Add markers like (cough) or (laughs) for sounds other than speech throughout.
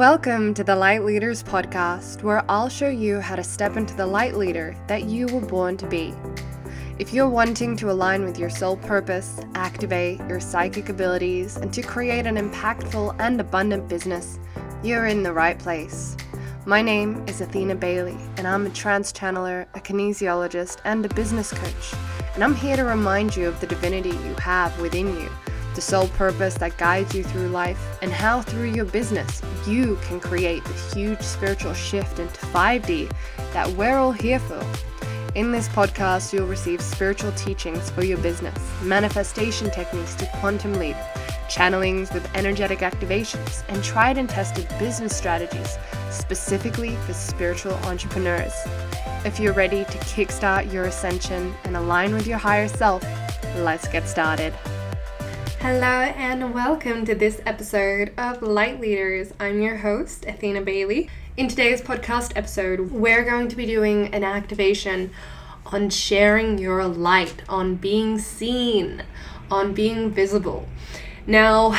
Welcome to the Light Leaders Podcast, where I'll show you how to step into the light leader that you were born to be. If you're wanting to align with your soul purpose, activate your psychic abilities, and to create an impactful and abundant business, you're in the right place. My name is Athena Bailey, and I'm a trance channeler, a kinesiologist, and a business coach. And I'm here to remind you of the divinity you have within you the sole purpose that guides you through life, and how through your business you can create the huge spiritual shift into 5D that we're all here for. In this podcast, you'll receive spiritual teachings for your business, manifestation techniques to quantum leap, channelings with energetic activations, and tried and tested business strategies specifically for spiritual entrepreneurs. If you're ready to kickstart your ascension and align with your higher self, let's get started. Hello and welcome to this episode of Light Leaders. I'm your host, Athena Bailey. In today's podcast episode, we're going to be doing an activation on sharing your light, on being seen, on being visible. Now,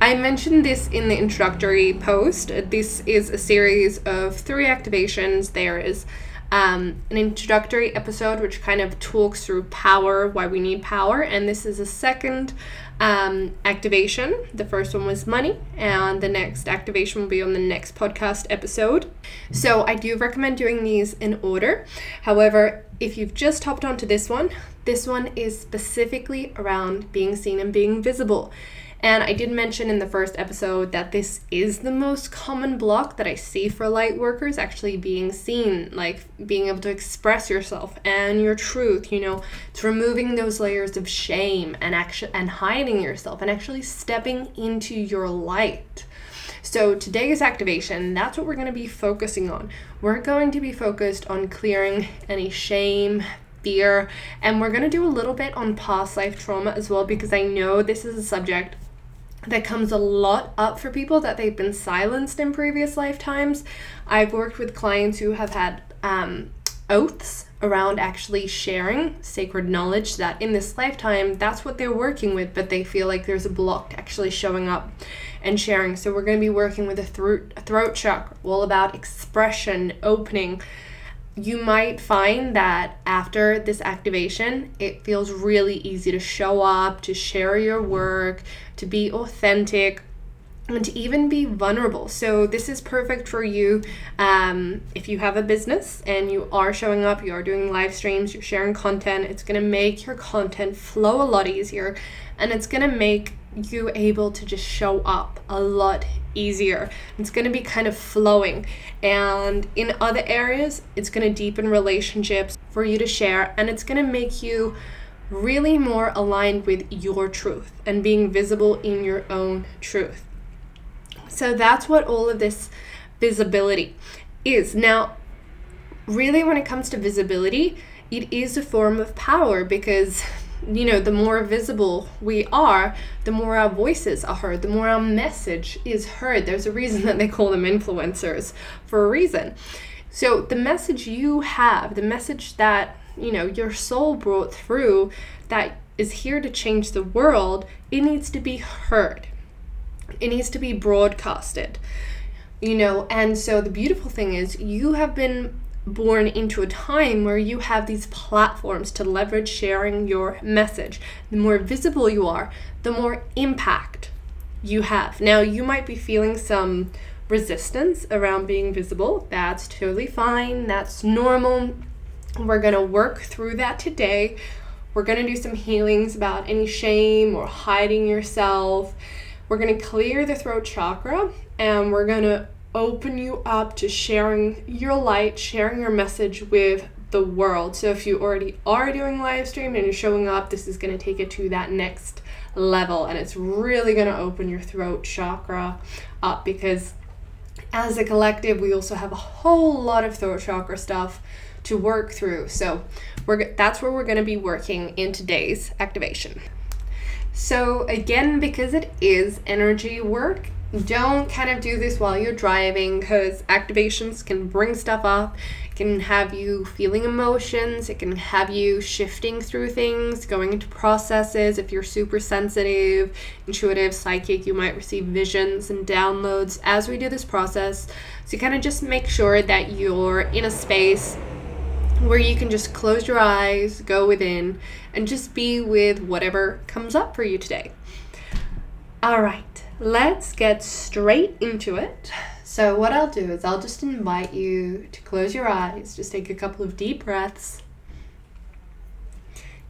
I mentioned this in the introductory post. This is a series of three activations. There is um, an introductory episode which kind of talks through power, why we need power, and this is a second um, activation. The first one was money, and the next activation will be on the next podcast episode. So I do recommend doing these in order. However, if you've just hopped onto this one, this one is specifically around being seen and being visible. And I did mention in the first episode that this is the most common block that I see for light workers actually being seen, like being able to express yourself and your truth, you know, it's removing those layers of shame and action and hiding yourself and actually stepping into your light. So today's activation, that's what we're going to be focusing on. We're going to be focused on clearing any shame, fear, and we're going to do a little bit on past life trauma as well because I know this is a subject that comes a lot up for people that they've been silenced in previous lifetimes. I've worked with clients who have had um, oaths around actually sharing sacred knowledge that in this lifetime that's what they're working with, but they feel like there's a block actually showing up and sharing. So we're going to be working with a throat, a throat chakra, all about expression, opening you might find that after this activation, it feels really easy to show up, to share your work, to be authentic, and to even be vulnerable. So, this is perfect for you um, if you have a business and you are showing up, you are doing live streams, you're sharing content. It's to make your content flow a lot easier and it's to make you able to just show up a lot easier. It's going to be kind of flowing. And in other areas, it's going to deepen relationships for you to share and it's going to make you really more aligned with your truth and being visible in your own truth. So that's what all of this visibility is. Now, really, when it comes to visibility, it is a form of power because you know, the more visible we are, the more our voices are heard, the more our message is heard. There's a reason (laughs) that they call them influencers for a reason. So, the message you have, the message that, you know, your soul brought through that is here to change the world, it needs to be heard. It needs to be broadcasted. You know, and so the beautiful thing is you have been born into a time where you have these platforms to leverage sharing your message. The more visible you are, the more impact you have. Now, you might be feeling some resistance around being visible. That's totally fine, that's normal. We're going to work through that today. We're going to do some healings about any shame or hiding yourself. We're going to clear the throat chakra and we're going to open you up to sharing your light, sharing your message with the world. So if you already are doing live stream and you're showing up, this is going to take it to that next level and it's really going to open your throat chakra up because as a collective we also have a whole lot of throat chakra stuff to work through. So we're that's where we're going to be working in today's activation. So again because it is energy work, don't kind of do this while you're driving because activations can bring stuff up. It can have you feeling emotions. It can have you shifting through things going into processes. If you're super sensitive intuitive psychic you might receive visions and downloads as we do this process. So kind of just make sure that you're in a space where you can just close your eyes go within and just be with whatever comes up for you today. All right let's get straight into it. So, what I'll do is I'll just invite you to close your eyes, just take a couple of deep breaths,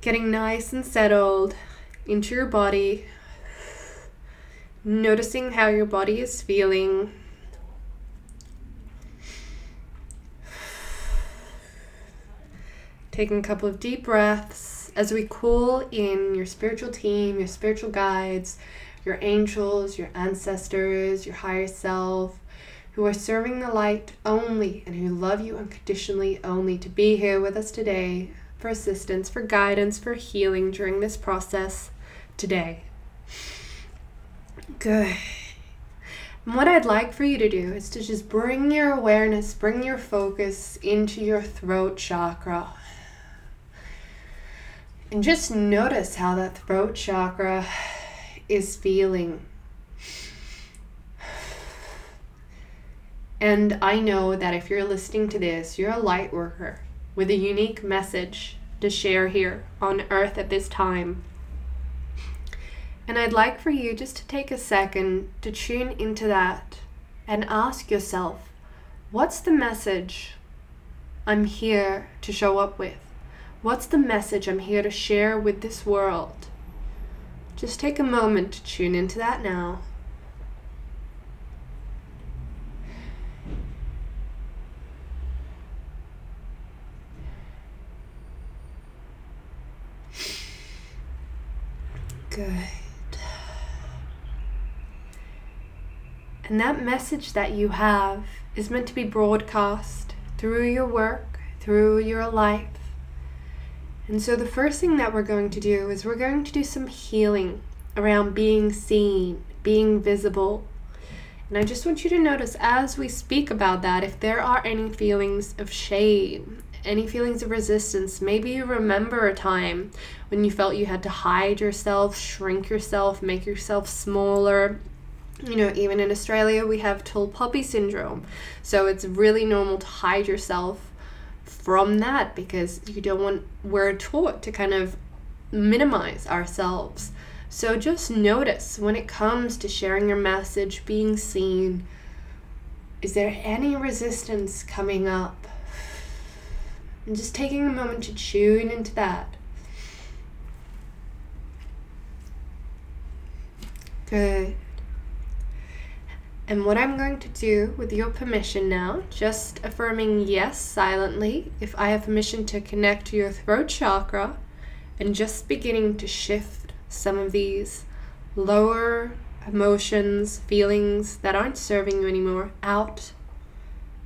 getting nice and settled into your body, noticing how your body is feeling. Taking a couple of deep breaths as we call in your spiritual team, your spiritual guides, your angels, your ancestors, your higher self, who are serving the light only and who love you unconditionally only to be here with us today for assistance, for guidance, for healing during this process today. Good. And what I'd like for you to do is to just bring your awareness, bring your focus into your throat chakra. And just notice how that throat chakra is feeling. And I know that if you're listening to this, you're a light worker with a unique message to share here on earth at this time. And I'd like for you just to take a second to tune into that and ask yourself what's the message I'm here to show up with? What's the message I'm here to share with this world? Just take a moment to tune into that now. Good. And that message that you have is meant to be broadcast through your work, through your life, and so the first thing that we're going to do is we're going to do some healing around being seen, being visible. And I just want you to notice as we speak about that, if there are any feelings of shame, any feelings of resistance, maybe you remember a time when you felt you had to hide yourself, shrink yourself, make yourself smaller, you know, even in Australia, we have tall poppy syndrome. So it's really normal to hide yourself from that because you don't want we're taught to kind of minimize ourselves. So just notice when it comes to sharing your message, being seen, is there any resistance coming up? And just taking a moment to tune into that. Good. And what I'm going to do, with your permission now, just affirming yes silently if I have permission to connect to your throat chakra and just beginning to shift some of these lower emotions, feelings that aren't serving you anymore out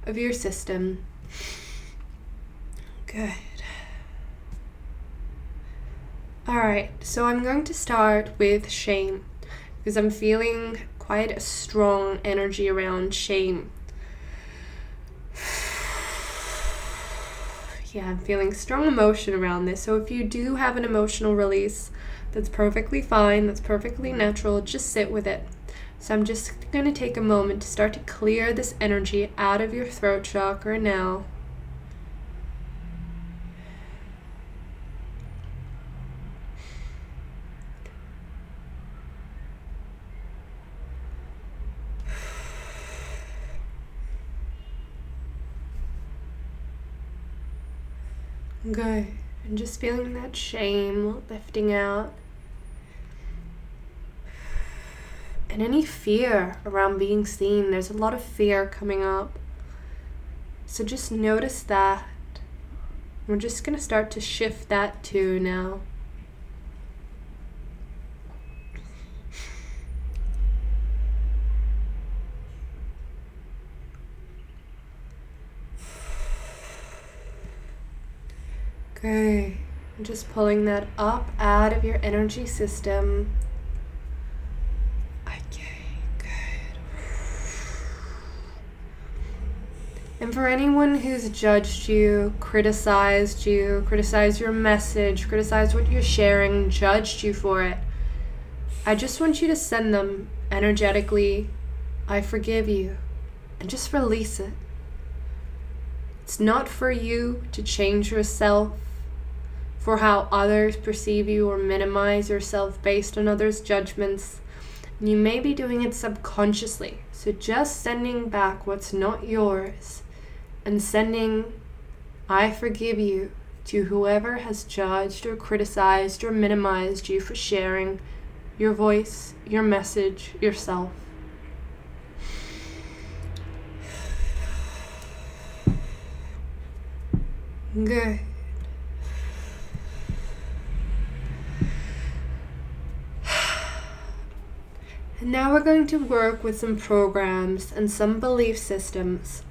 of your system. Good. All right, so I'm going to start with shame because I'm feeling quite a strong energy around shame. yeah, I'm feeling strong emotion around this. So if you do have an emotional release, that's perfectly fine, that's perfectly natural, just sit with it. So I'm just going to take a moment to start to clear this energy out of your throat chakra now. Good. And just feeling that shame lifting out. And any fear around being seen, there's a lot of fear coming up. So just notice that. We're just going to start to shift that too now. Okay, I'm just pulling that up out of your energy system. Okay, good. And for anyone who's judged you, criticized you, criticized your message, criticized what you're sharing, judged you for it, I just want you to send them energetically, I forgive you, and just release it. It's not for you to change yourself for how others perceive you or minimize yourself based on others' judgments. You may be doing it subconsciously. So just sending back what's not yours and sending, I forgive you to whoever has judged or criticized or minimized you for sharing your voice, your message, yourself. (sighs) Good. And now we're going to work with some programs and some belief systems.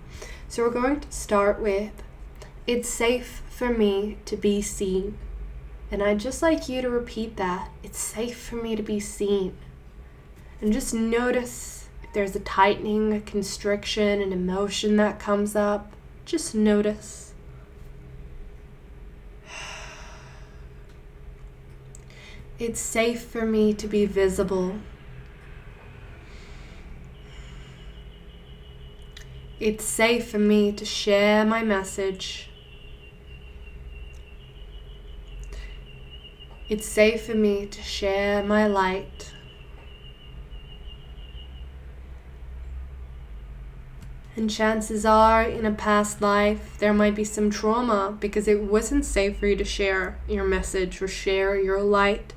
So we're going to start with it's safe for me to be seen. And I'd just like you to repeat that. It's safe for me to be seen. And just notice if there's a tightening, a constriction, an emotion that comes up. Just notice. (sighs) It's safe for me to be visible. It's safe for me to share my message. It's safe for me to share my light. And chances are, in a past life, there might be some trauma because it wasn't safe for you to share your message or share your light.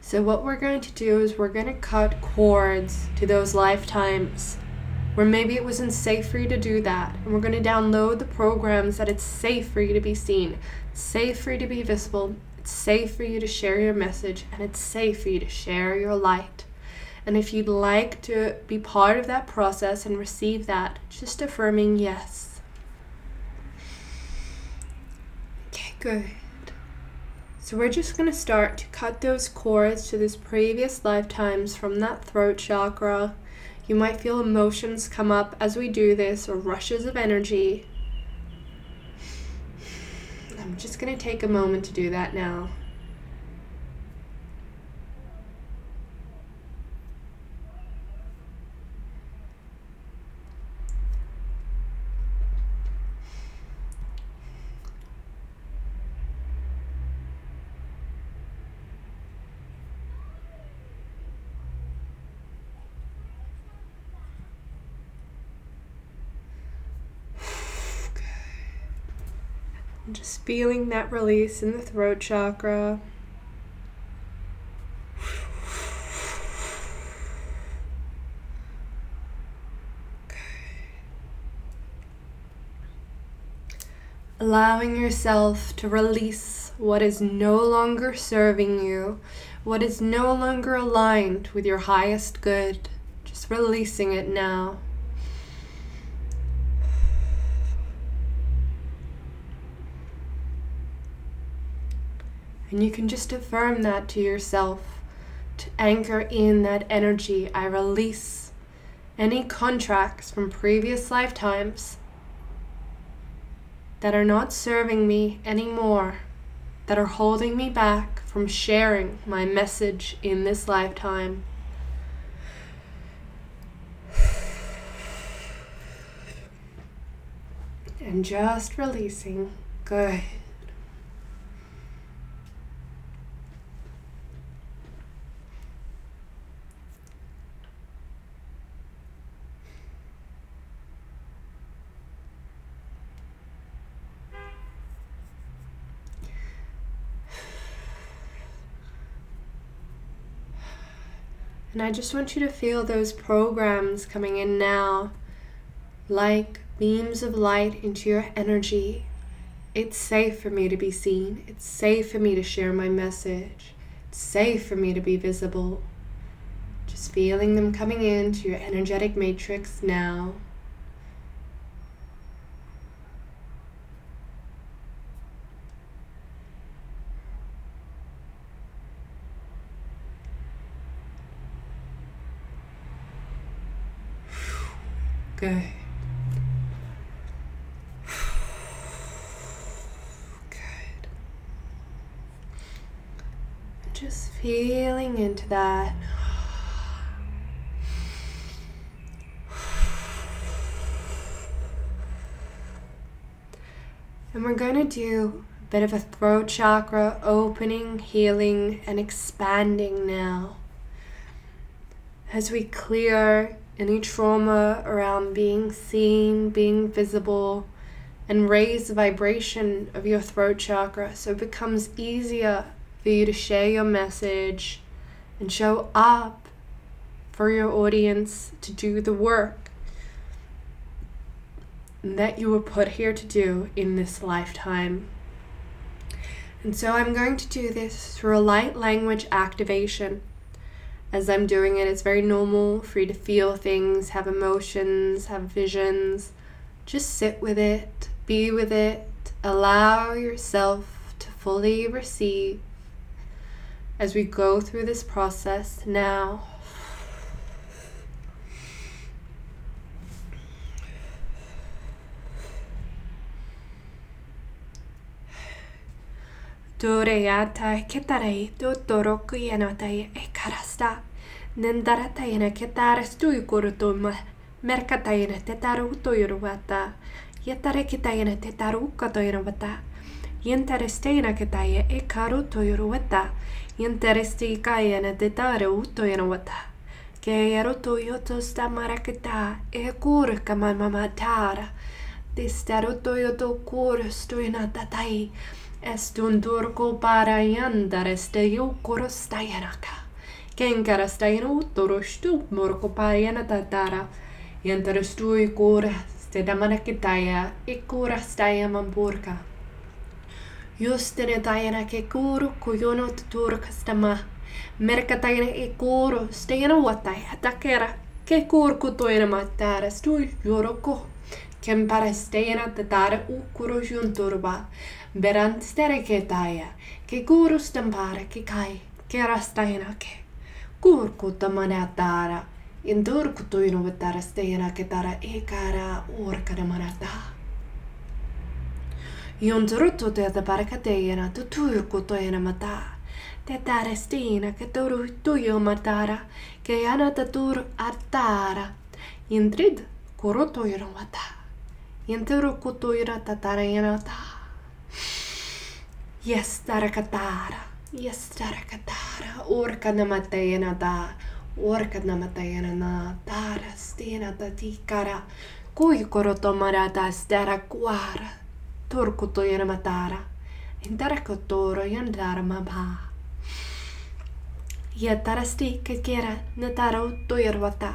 So, what we're going to do is we're going to cut cords to those lifetimes where maybe it wasn't safe for you to do that. And we're going to download the programs that it's safe for you to be seen, safe for you to be visible, it's safe for you to share your message, and it's safe for you to share your light. And if you'd like to be part of that process and receive that, just affirming yes. Okay, good. So we're just going to start to cut those cords to those previous lifetimes from that throat chakra. You might feel emotions come up as we do this or rushes of energy. I'm just going to take a moment to do that now. And just feeling that release in the throat chakra. Allowing yourself to release what is no longer serving you, what is no longer aligned with your highest good. Just releasing it now. And you can just affirm that to yourself to anchor in that energy. I release any contracts from previous lifetimes that are not serving me anymore, that are holding me back from sharing my message in this lifetime. And just releasing. Good. And I just want you to feel those programs coming in now, like beams of light into your energy. It's safe for me to be seen. It's safe for me to share my message. It's safe for me to be visible. Just feeling them coming into your energetic matrix now. Okay. (sighs) Good. Just feeling into that. (sighs) And we're going to do a bit of a throat chakra opening, healing, and expanding now. As we clear any trauma around being seen, being visible, and raise the vibration of your throat chakra so it becomes easier for you to share your message and show up for your audience to do the work that you were put here to do in this lifetime. And so I'm going to do this through a light language activation. As I'm doing it, it's very normal you to feel things, have emotions, have visions. Just sit with it, be with it, allow yourself to fully receive. As we go through this process now, Tuoreata ketarai tuottoroku hienotai ekarasta. Nendarataina ketaras tuikurtuima merkataina tetaru tuiruvata. Jätarekitaina tetaru katoiruvata. Jentaristeina ketaia ekaru tuiruvata. Jentaristikaina tetaru tuiruvata. Keijaru tuijotusta marakita e kurkaman mamatara. Tistaru tuijotu kuurustuina tatai. Estunturkuparaiantareste juukkurustajanaka. Kenkarastajan uutturustu murkuparaianatatara. Jantarustui kuura sedamanakitäjä ikkurastajaman purka. Justine tajanake kuuru kujunut turkastama. Merkatajana ikkuru stejana uottaja takera. Ke kurkutuinama juruku. juurukku. Kemparasteena tatara ukkurusjun turvaa. Berantstereke taia, ke kuurustan parke kai, ke rastainake. Kuurkuutta manataara, in turkutuinuvetara ke tara ekara uorkada manataa. Junturuttu teiltä parka teijänä, tu tuirkutoijana mataa. Te täällä stiina, ke toru tuijomatara, ke janata tur artara. Intrid kurutuinuvataa. Intirukutuira tatarajana taa. Jestarkatara, namatayana da. ta, namatayana na, tara stena da tikara, kuikorotomara ta stara kuara, turkutojenamatara, yan jandarma ba. Ja tarasti kekera, natara uttojervata,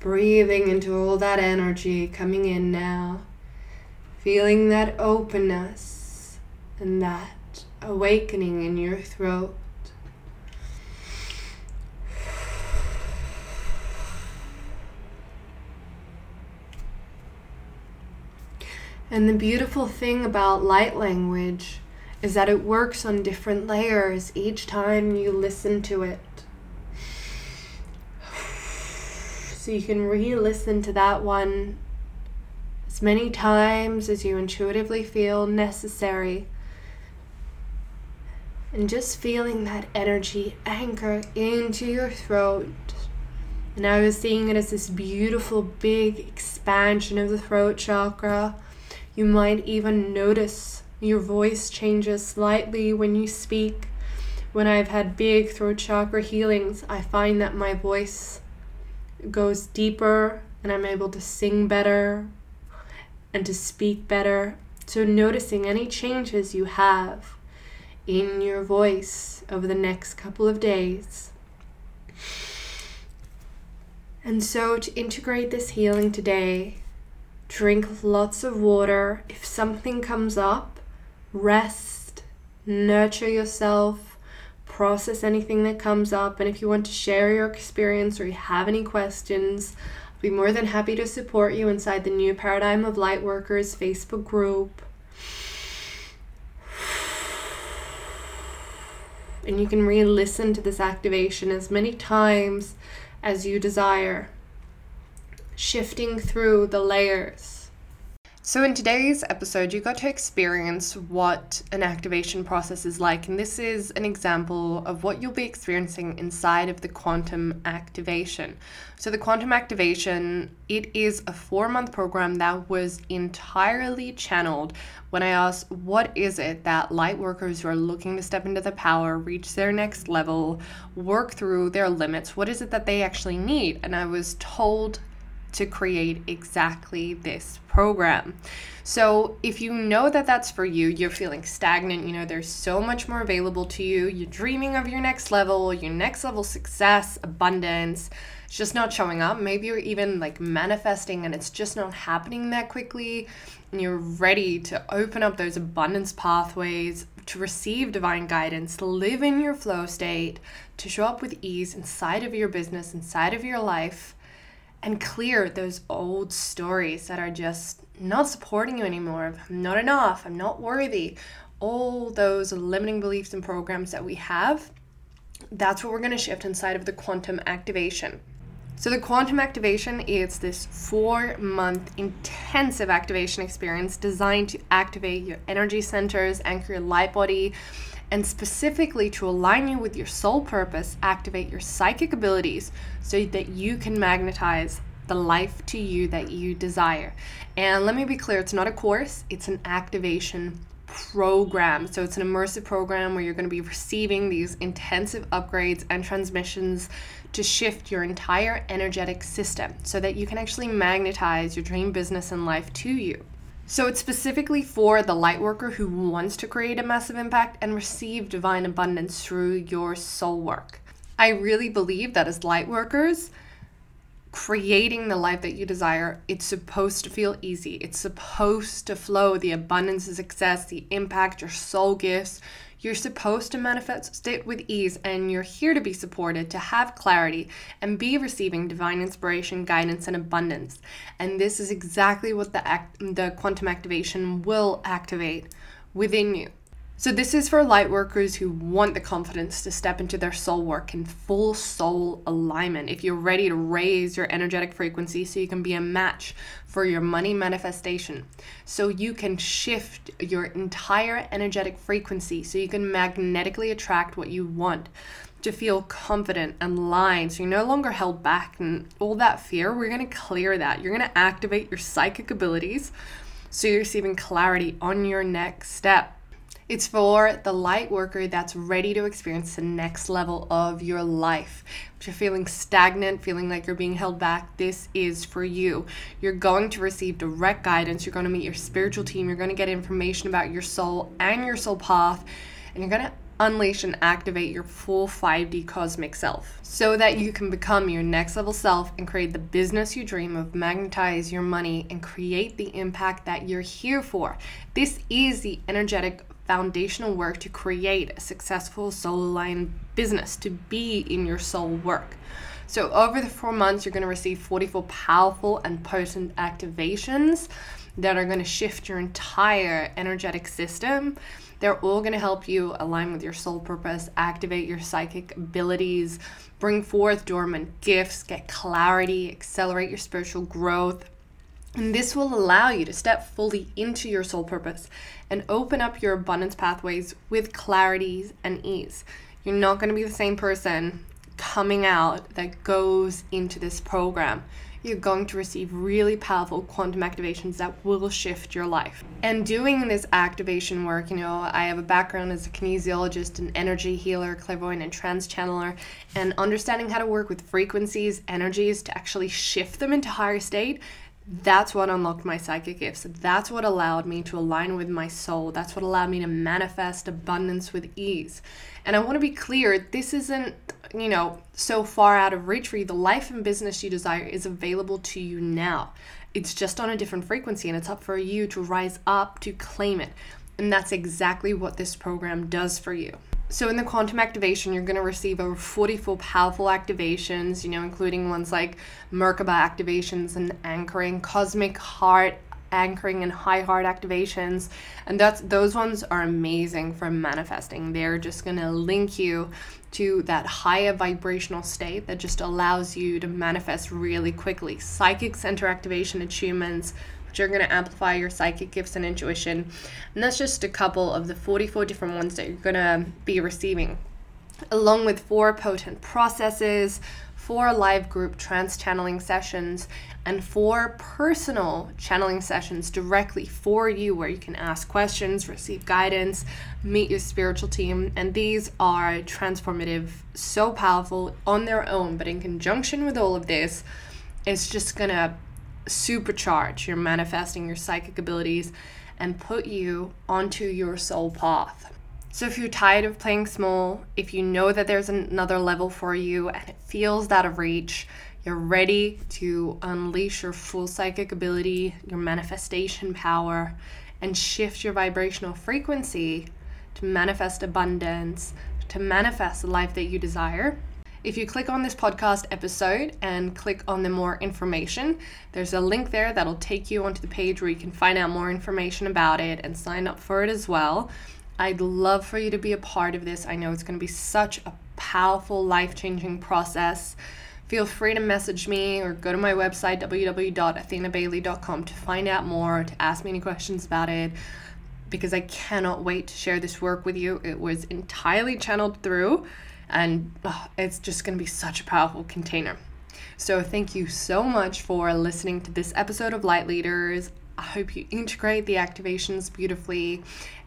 Breathing into all that energy coming in now. Feeling that openness and that awakening in your throat. And the beautiful thing about light language is that it works on different layers each time you listen to it. So you can re listen to that one as many times as you intuitively feel necessary and just feeling that energy anchor into your throat. And I was seeing it as this beautiful big expansion of the throat chakra. You might even notice your voice changes slightly when you speak. When I've had big throat chakra healings, I find that my voice goes deeper and I'm able to sing better and to speak better. So, noticing any changes you have in your voice over the next couple of days. And so, to integrate this healing today, drink lots of water. If something comes up, rest, nurture yourself, process anything that comes up. And if you want to share your experience or you have any questions, I'll be more than happy to support you inside the New Paradigm of Lightworkers Facebook group. And you can re listen to this activation as many times as you desire, shifting through the layers so, in today's episode, you got to experience what an activation process is like, and this is an example of what you'll be experiencing inside of the quantum activation. So, the quantum activation, it is a four month program that was entirely channeled when I asked, What is it that light workers who are looking to step into the power, reach their next level, work through their limits, what is it that they actually need? And I was told to create exactly this program. So, if you know that that's for you, you're feeling stagnant, you know, there's so much more available to you, you're dreaming of your next level, your next level success, abundance, it's just not showing up. Maybe you're even like manifesting and it's just not happening that quickly, and you're ready to open up those abundance pathways, to receive divine guidance, live in your flow state, to show up with ease inside of your business, inside of your life and clear those old stories that are just not supporting you anymore. I'm not enough, I'm not worthy. All those limiting beliefs and programs that we have, that's what we're going to shift inside of the quantum activation. So, the quantum activation is this four month intensive activation experience designed to activate your energy centers, anchor your light body, and specifically to align you with your soul purpose, activate your psychic abilities so that you can magnetize the life to you that you desire. And let me be clear it's not a course, it's an activation program. So it's an immersive program where you're going to be receiving these intensive upgrades and transmissions to shift your entire energetic system so that you can actually magnetize your dream business and life to you. So it's specifically for the light worker who wants to create a massive impact and receive divine abundance through your soul work. I really believe that as light workers, creating the life that you desire, it's supposed to feel easy. It's supposed to flow the abundance of success, the impact your soul gifts, you're supposed to manifest it with ease, and you're here to be supported, to have clarity, and be receiving divine inspiration, guidance, and abundance. And this is exactly what the act- the quantum activation will activate within you. So, this is for light workers who want the confidence to step into their soul work in full soul alignment. If you're ready to raise your energetic frequency so you can be a match for your money manifestation, so you can shift your entire energetic frequency so you can magnetically attract what you want to feel confident and aligned so you're no longer held back and all that fear. We're going to clear that. You're going to activate your psychic abilities so you're receiving clarity on your next step it's for the light worker that's ready to experience the next level of your life. If you're feeling stagnant, feeling like you're being held back, this is for you. You're going to receive direct guidance. You're going to meet your spiritual team. You're going to get information about your soul and your soul path. And you're going to unleash and activate your full 5D cosmic self so that you can become your next level self and create the business you dream of, magnetize your money, and create the impact that you're here for. This is the energetic foundational work to create a successful soul aligned business, to be in your soul work. So, over the four months, you're going to receive 44 powerful and potent activations that are going to shift your entire energetic system. They're all going to help you align with your soul purpose, activate your psychic abilities, bring forth dormant gifts, get clarity, accelerate your spiritual growth, and this will allow you to step fully into your soul purpose and open up your abundance pathways with clarity and ease. You're not going to be the same person coming out that goes into this program. You're going to receive really powerful quantum activations that will shift your life. And doing this activation work, you know, I have a background as a kinesiologist, an energy healer, clairvoyant, and trance channeler, and understanding how to work with frequencies, energies to actually shift them into higher state that's what unlocked my psychic gifts. That's what allowed me to align with my soul. That's what allowed me to manifest abundance with ease. And I want to be clear this isn't, you know, so far out of reach for you. The life and business you desire is available to you now. It's just on a different frequency, and it's up for you to rise up to claim it. And that's exactly what this program does for you. So in the quantum activation, you're going to receive over 44 powerful activations, you know, including ones like Merkaba activations and anchoring, cosmic heart anchoring and high heart activations. And that's those ones are amazing for manifesting. They're just going to link you to that higher vibrational state that just allows you to manifest really quickly. Psychic center activation attunements are going to amplify your psychic gifts and intuition and that's just a couple of the 44 different ones that you're going to be receiving along with four potent processes four live group trance channeling sessions and four personal channeling sessions directly for you where you can ask questions, receive guidance, meet your spiritual team. And these are transformative, so powerful on their own, but in conjunction with all of this, it's just gonna supercharge your manifesting your psychic abilities and put you onto your soul path. So, if you're tired of playing small, if you know that there's another level for you and it feels out of reach, you're ready to unleash your full psychic ability, your manifestation power, and shift your vibrational frequency to manifest abundance, to manifest the life that you desire. If you click on this podcast episode and click on the more information, there's a link there that'll take you onto the page where you can find out more information about it and sign up for it as well. I'd love for you to be a part of this. I know it's going to be such a powerful, life changing process. Feel free to message me or go to my website, www.athenabailey.com, to find out more, to ask me any questions about it, because I cannot wait to share this work with you. It was entirely channeled through, and oh, it's just going to be such a powerful container. So, thank you so much for listening to this episode of Light Leaders. I hope you integrate the activations beautifully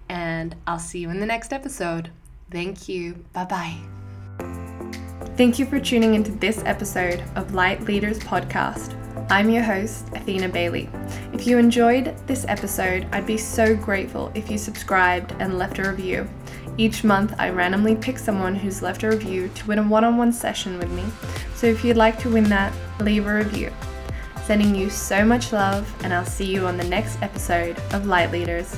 and I'll see you in the next episode. Thank you. Bye bye. Thank you for tuning into this episode of Light Leaders Podcast. I'm your host, Athena Bailey. If you enjoyed this episode, I'd be so grateful if you subscribed and left a review. Each month, I randomly pick someone who's left a review to win a one on one session with me. So if you'd like to win that, leave a review. Sending you so much love, and I'll see you on the next episode of Light Leaders.